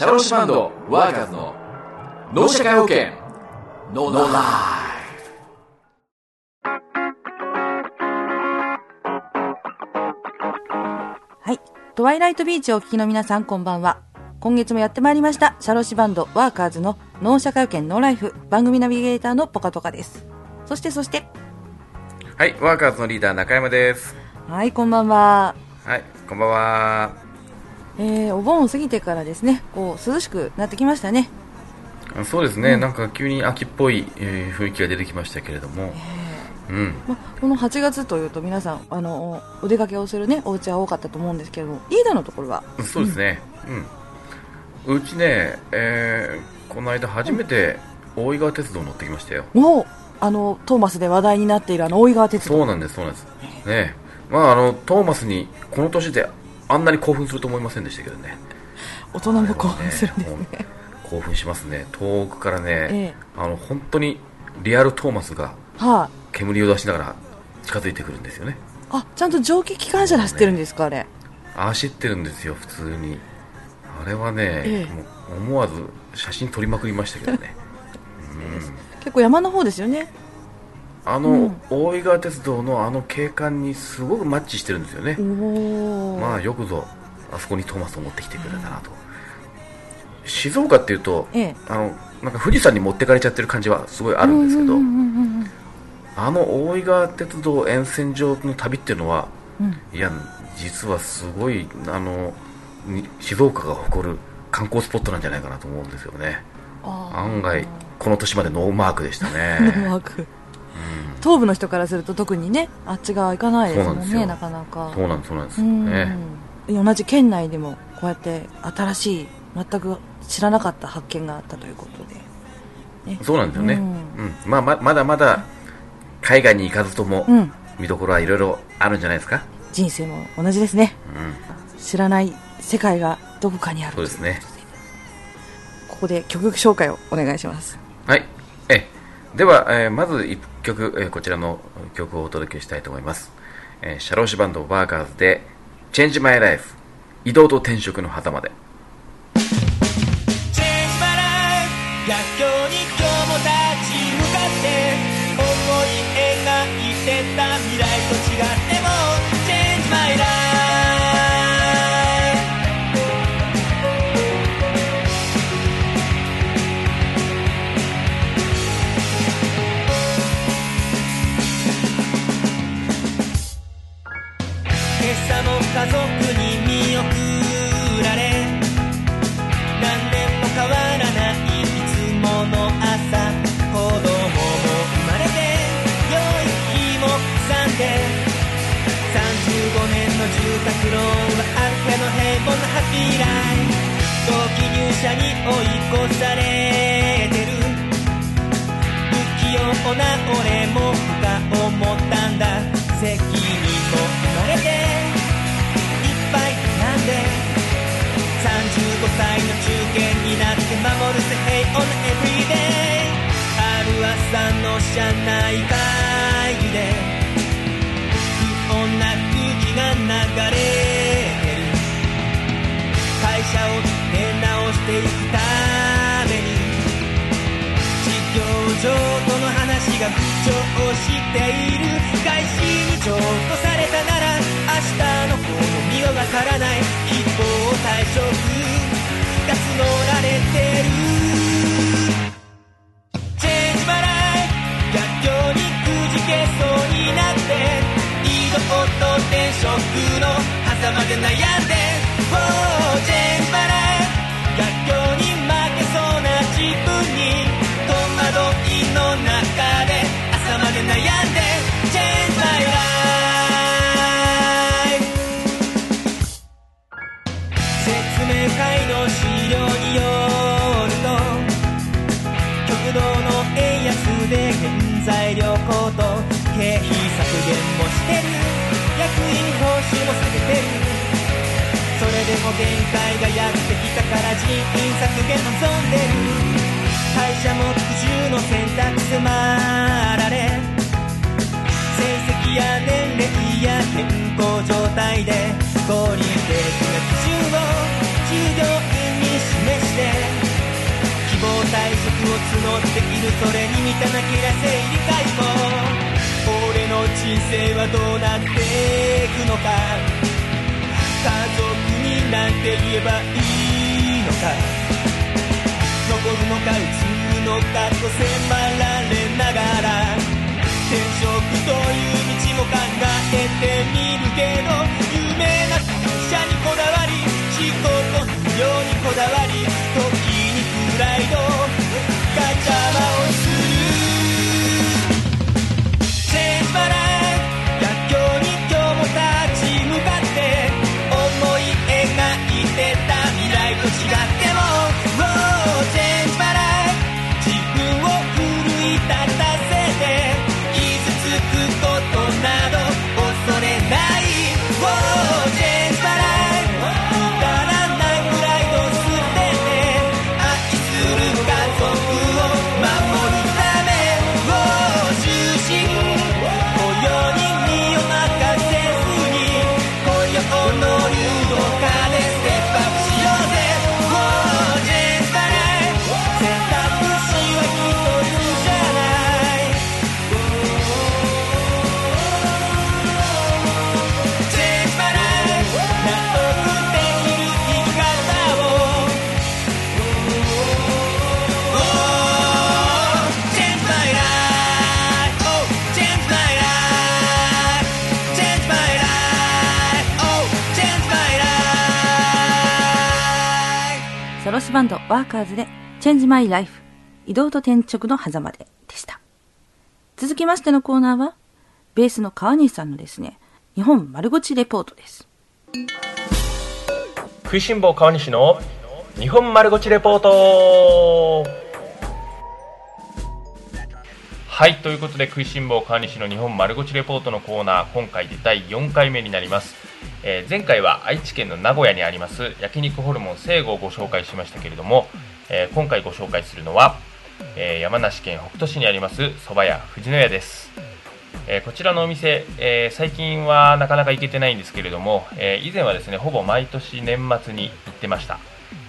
シャローシバンドワーカーズの脳社会保険ノーライはい。トワイライトビーチをお聞きの皆さん、こんばんは。今月もやってまいりました、シャロシバンドワーカーズの脳社会保険ノーライフ番組ナビゲーターのポカトカです。そして、そして、はい、ワーカーズのリーダー中山です。はい、こんばんは。はい、こんばんは。えー、お盆を過ぎてからですね、こう、涼しくなってきましたね。あそうですね、なんか急に秋っぽい、えー雰囲気が出てきましたけれども、うん、ま、この8月というと皆さん、あの、お出かけをするね、お家は多かったと思うんですけれども、リーダーのところは、そうですね、うん。うちね、えーこの間初めて大井川鉄道乗ってきましたよ。もう、あの、トーマスで話題になっているあの、大井川鉄道。そうなんです、そうなんです。ねまああの、トーマスにこの年であんなに興奮すると思いませんでしたけどね。大人も興奮するんですね。興奮しますね。遠くからね、ええあの、本当にリアルトーマスがはい、煙を出しながら近づいてくるんですよね。あ、ちゃんと蒸気機関車で走ってるんですか、あれ。走ってるんですよ普通にあれはね、ええ思わず写真撮りまくりましたけどね 結構山の方ですよね。あの、うん。大井川鉄道のあの景観にすごくマッチしてるんですよね。まあよくぞあそこにトーマスを持ってきてくれたなと、静岡っていうとええ。あのなんか富士山に持ってかれちゃってる感じはすごいあるんですけど、あの大井川鉄道沿線上の旅っていうのはうん。いや実はすごいあのに静岡が誇る観光スポットなんじゃないかなと思うんですよね。案外この年までノーマークでした ノーねマーク東部の人からすると特にねあっち側行かないですもんねなかなか。そうなんですそうなんですうん。ね同じ県内でもこうやって新しい全く知らなかった発見があったということで、ね、そうなんですよね、ううん。んまあ、ままだまだ海外に行かずともうん。見どころはいろいろあるんじゃないですか、人生も同じですね。うん、知らない世界がどこかにあるそうですねここで曲紹介をお願いしますはいえでは、えーまず1曲、えーこちらの曲をお届けしたいと思います、えーシャローシバンドバーガーズで「チェンジマイライフ移動と転職の旗まで」家族に見送られ何年も変わらないいつもの朝子供も生まれて良い日も刻んで35年の住宅ローンはあっての平凡なハッピーライフ同期入社に追い越されてる。不器用な俺もふか思ったんだ。責任社内会議で不穏な空気が流れてる。会社を出直していくために事業上との話が浮上している。外資部長とされたなら材料高騰経費削減もしてる。でも限界がやってきたから人員削減望んでる会社も復讐の選択迫られ成績や年齢や健康状態で合理的な基準を従業員に示して希望退職を募っているそれに満たなけりゃ生理解も俺の人生はどうなっていくのか。家族なんて言えばいいのか。残るのか移るのかと迫られながら。転職という道も考えてみるけど有名な会社にこだわり仕事のようにこだわり時にプライド。が邪魔をするソロスバンドワーカーズで Change My Life 移動と転職の狭間ででした。続きましてのコーナーは、ベースの川西さんのですね、日本丸ごちレポートです。食いしん坊川西の日本丸ごちレポートはいということで食いしん坊川西の日本丸ごちレポートのコーナー今回で第4回目になります、えー前回は愛知県の名古屋にあります焼肉ホルモン聖護をご紹介しましたけれども、えー今回ご紹介するのは、えー山梨県北杜市にあります蕎麦屋藤野屋です。えこちらのお店、え最近はなかなか行けてないんですけれども、え以前はですねほぼ毎年年末に行ってました、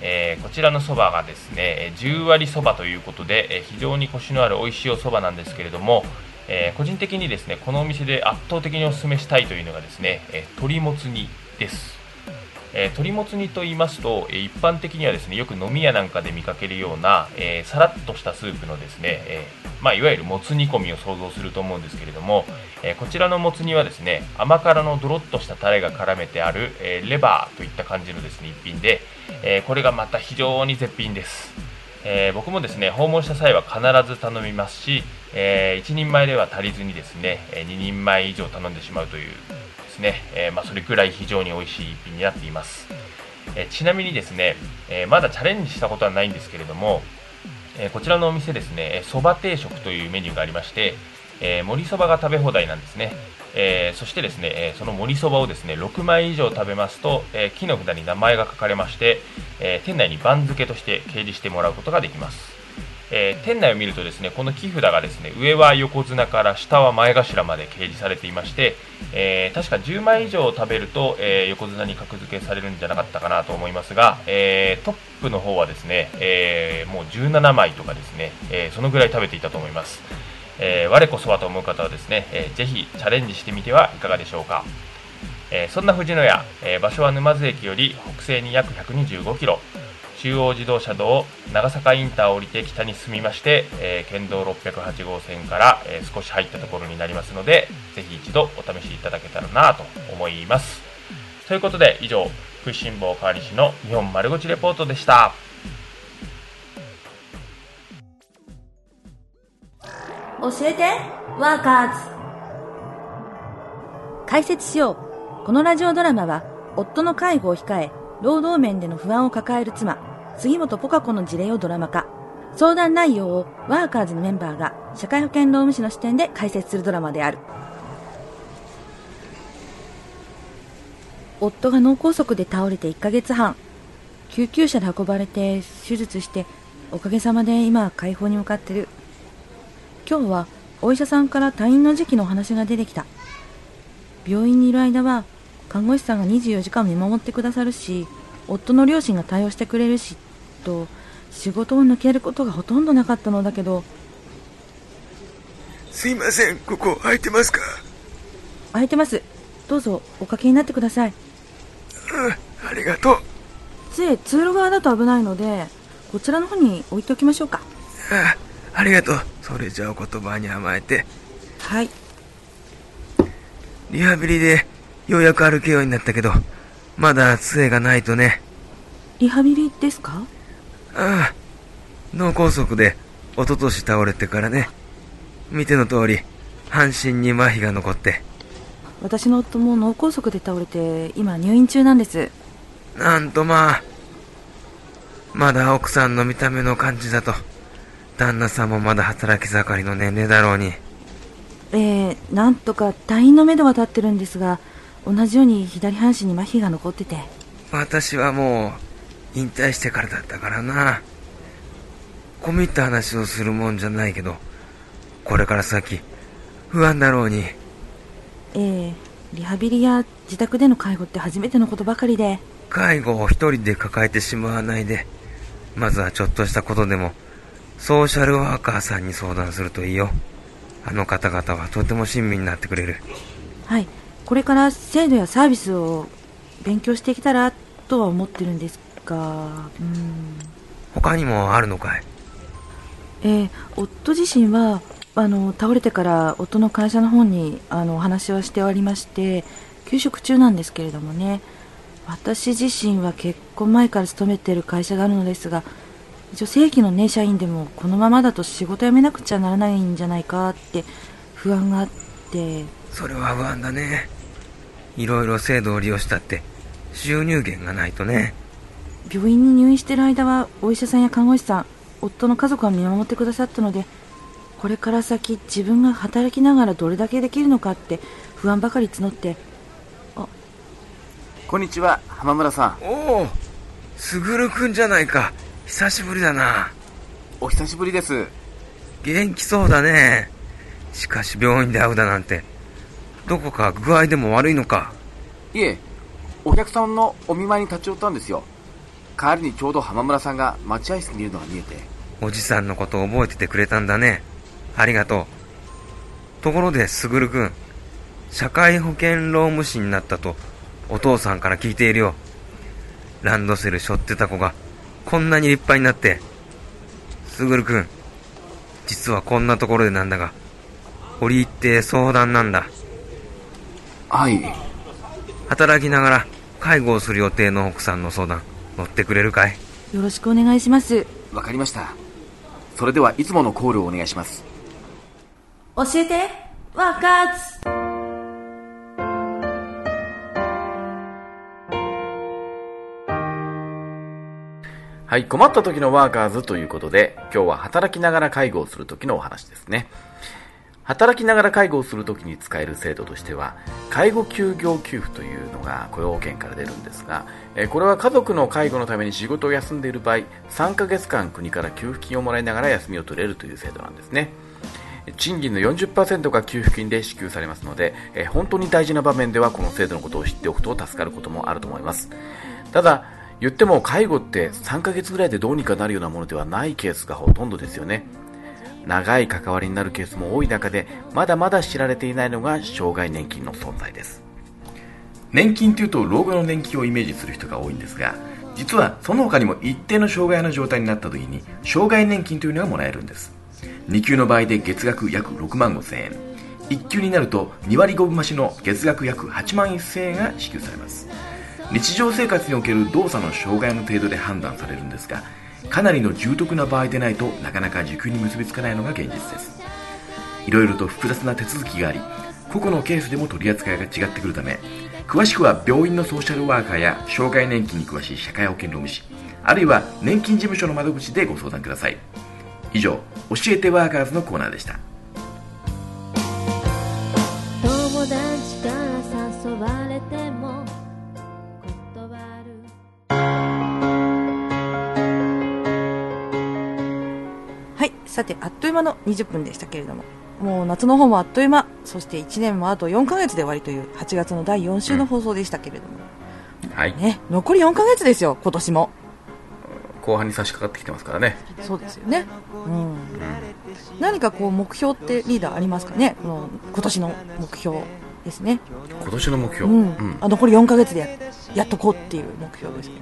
えーこちらのそばがですね10割そばということで、え非常にコシのある美味しいおそばなんですけれども、えー個人的にですねこのお店で圧倒的にお勧めしたいというのがですね、え鶏もつ煮です。え鶏もつ煮と言いますと、え一般的にはですねよく飲み屋なんかで見かけるような、えさらっとしたスープのですね、えまあ、いわゆるもつ煮込みを想像すると思うんですけれども、えこちらのもつ煮はですね甘辛のドロッとしたタレが絡めてある、えレバーといった感じのですね一品で、えーこれがまた非常に絶品です、えー僕もですね訪問した際は必ず頼みますし、え1人前では足りずにですね2人前以上頼んでしまうというですね、えまあ、それくらい非常に美味しい一品になっています、えちなみにですね、えまだチャレンジしたことはないんですけれども、えこちらのお店ですねそば定食というメニューがありまして、えー盛りそばが食べ放題なんですね、えーそしてですね、えーその盛りそばをですね6枚以上食べますと、えー木の札に名前が書かれまして、えー店内に番付として掲示してもらうことができます。えー店内を見るとですねこの木札がですね上は横綱から下は前頭まで掲示されていまして、えー確か10枚以上食べると、えー横綱に格付けされるんじゃなかったかなと思いますが、えートップの方はですね、えーもう17枚とかですね、えーそのぐらい食べていたと思います、えー我こそはと思う方はですね、えーぜひチャレンジしてみてはいかがでしょうか。えーそんな藤野屋、え場所は沼津駅より北西に約125キロ。中央自動車道長坂インターを降りて北に進みまして、え県道608号線から、え少し入ったところになりますのでぜひ一度お試しいただけたらなと思います。ということで以上食いしん坊川西の日本丸ごちレポートでした。教えて。ワーカーズ。解説しよう。このラジオドラマは夫の介護を控え労働面での不安を抱える妻杉本ポカ子の事例をドラマ化。相談内容をワーカーズのメンバーが社会保険労務士の視点で解説するドラマである。夫が脳梗塞で倒れて1ヶ月半救急車で運ばれて手術しておかげさまで今は解放に向かってる。今日はお医者さんから退院の時期のお話が出てきた病院にいる間は看護師さんが24時間見守ってくださるし夫の両親が対応してくれるしと仕事を抜けることがほとんどなかったのだけどすいません、ここ空いてますか？空いてます。どうぞおかけになってください。ありがとう。杖、通路側だと危ないので、こちらの方に置いておきましょうか。あありがとう。それじゃあお言葉に甘えて。はい。リハビリでようやく歩けるようになったけど、まだ杖がないとね。リハビリですか？ああ、脳梗塞で一昨年倒れてからね。見ての通り、半身に麻痺が残って。私の夫も脳梗塞で倒れて、今入院中なんです。なんとまあ、まだ奥さんの見た目の感じだと、旦那さんもまだ働き盛りの年齢だろうに。えー、なんとか退院の目処は立ってるんですが、同じように左半身に麻痺が残ってて。私はもう、引退してからだったからな。込み入った話をするもんじゃないけど、これから先、不安だろうに。えー、リハビリや自宅での介護って初めてのことばかりで、介護を一人で抱えてしまわないで、まずはちょっとしたことでも、ソーシャルワーカーさんに相談するといいよ。あの方々はとても親身になってくれる。はい、これから制度やサービスを勉強していけたらとは思ってるんですが、うん。他にもあるのかい？えー夫自身はあの倒れてから夫の会社の方にあのお話はしておりまして休職中なんですけれどもね私自身は結婚前から勤めている会社があるのですが一応正規のね社員でもこのままだと仕事辞めなくちゃならないんじゃないかって不安があってそれは不安だね。いろいろ制度を利用したって、収入源がないとね。病院に入院している間はお医者さんや看護師さん夫の家族が見守ってくださったのでこれから先自分が働きながらどれだけできるのかって不安ばかり募ってこんにちは、浜村さん。おお、すぐるくんじゃないか。久しぶりだな。お久しぶりです。元気そうだね。しかし病院で会うだなんて。どこか具合でも悪いのか。いえ、お客さんのお見舞いに立ち寄ったんですよ。帰りにちょうど浜村さんが待合室にいるのが見えて。おじさんのこと覚えててくれたんだね。ありがとう。ところで、すぐるくん。社会保険労務士になったと、お父さんから聞いているよ。ランドセル背負ってた子が、こんなに立派になって。すぐるくん。実はこんなところでなんだが、折り入って相談なんだ。はい。働きながら介護をする予定の奥さんの相談乗ってくれるかい？よろしくお願いしますわかりました。それではいつものコールをお願いします。教えてワーカはい、困った時のワーカーズということで、今日は働きながら介護をする時のお話ですね。働きながら介護をする時に使える制度としては、介護休業給付というのが雇用保険から出るんですが、えこれは家族の介護のために仕事を休んでいる場合、3ヶ月間国から給付金をもらいながら休みを取れるという制度なんですね。賃金の40%が給付金で支給されますので、え本当に大事な場面ではこの制度のことを知っておくと助かることもあると思います。ただ、言っても介護って3ヶ月ぐらいでどうにかなるようなものではないケースがほとんどですよね。長い関わりになるケースも多い中で、まだまだ知られていないのが障害年金の存在です。年金というと老後の年金をイメージする人が多いんですが、実はその他にも一定の障害の状態になった時に、障害年金というのがもらえるんです。2級の場合で月額約6万5千円。1級になると2割5分増しの月額約8万1000円が支給されます。日常生活における動作の障害の程度で判断されるんですがかなりの重篤な場合でないとなかなか受給に結びつかないのが現実です。いろいろと複雑な手続きがあり個々のケースでも取り扱いが違ってくるため詳しくは病院のソーシャルワーカーや障害年金に詳しい社会保険労務士あるいは年金事務所の窓口でご相談ください。以上教えてワーカーズのコーナーでした。友達から誘われてもさてあっという間の20分でしたけれどももう夏の方もあっという間そして1年もあと4ヶ月で終わりという8月の第4週の放送でしたけれども、はいね残り4ヶ月ですよ今年も後半に差し掛かってきてますからねそうですよねうん、何かこう目標ってリーダーありますかね？この今年の目標ですね。今年の目標。うん。うんあ残り4ヶ月でややっとこうっていう目標ですね。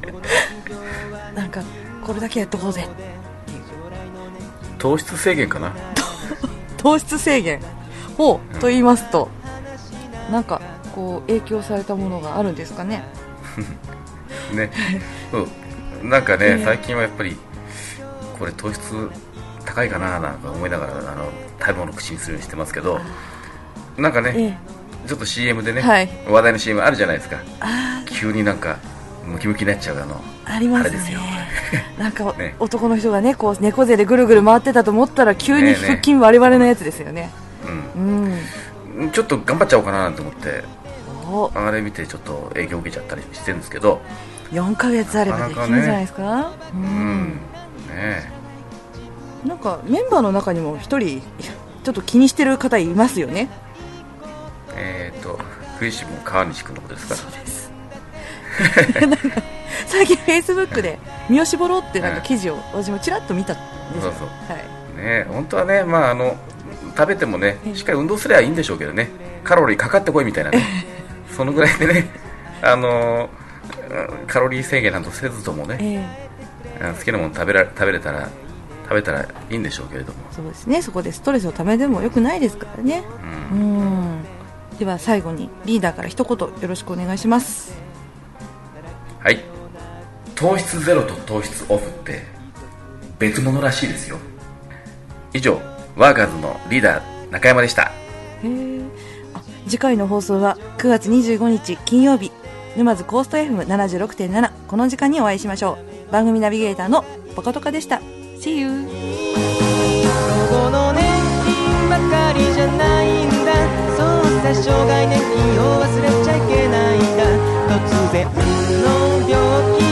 なんか、これだけやっとこうぜ。糖質制限かな？糖質制限。ほう、と言いますと、なんか、こう、影響されたものがあるんですかね。ね。そう。なんかね、ええ最近はやっぱり、これ糖質高いかななんか思いながら、あの、食べ物口にするようにしてますけど、なんかね、えちょっと CM でね、はい話題の CM あるじゃないですか。あ急になんか、ムキムキになっちゃうあの、あ、ありますねあれですよ。なんか、ね男の人がね、こう、猫背でぐるぐる回ってたと思ったら、急に腹筋割り割れのやつですよね。うん。うん。ちょっと頑張っちゃおうかななんて思って、おあれ見てちょっと影響受けちゃったりしてるんですけど、4ヶ月あればできるんじゃないですか？ううんん。。ねえなんか、メンバーの中にも一人、ちょっと気にしてる方いますよね？えっ、と、クイシも川西君のことですかそうです。最近、フェイスブックで、身を絞ろうってなんか記事を、私もちらっと見たんですよ。そうそうはい。ね本当はね、まあ、あの食べてもねしっかり運動すればいいんでしょうけどねカロリーかかってこいみたいなね そのぐらいでねあのうんカロリー制限なんとせずともねええうん好きなもの食べら食べれたら食べたらいいんでしょうけれども、そうですね。そこでストレスをためてもよくないですからね。ううんん。では最後にリーダーから一言よろしくお願いします。はい糖質ゼロと糖質オフって別物らしいですよ以上ワーカーズのリーダー中山でしたへえ。あ、次回の放送は9月25日金曜日、沼津コースト FM76.7 この時間にお会いしましょう。番組ナビゲーターのポカトカでした。See you! の年金ばかりじゃないんだそうさ障害年金を忘れちゃいけないんだ突然 your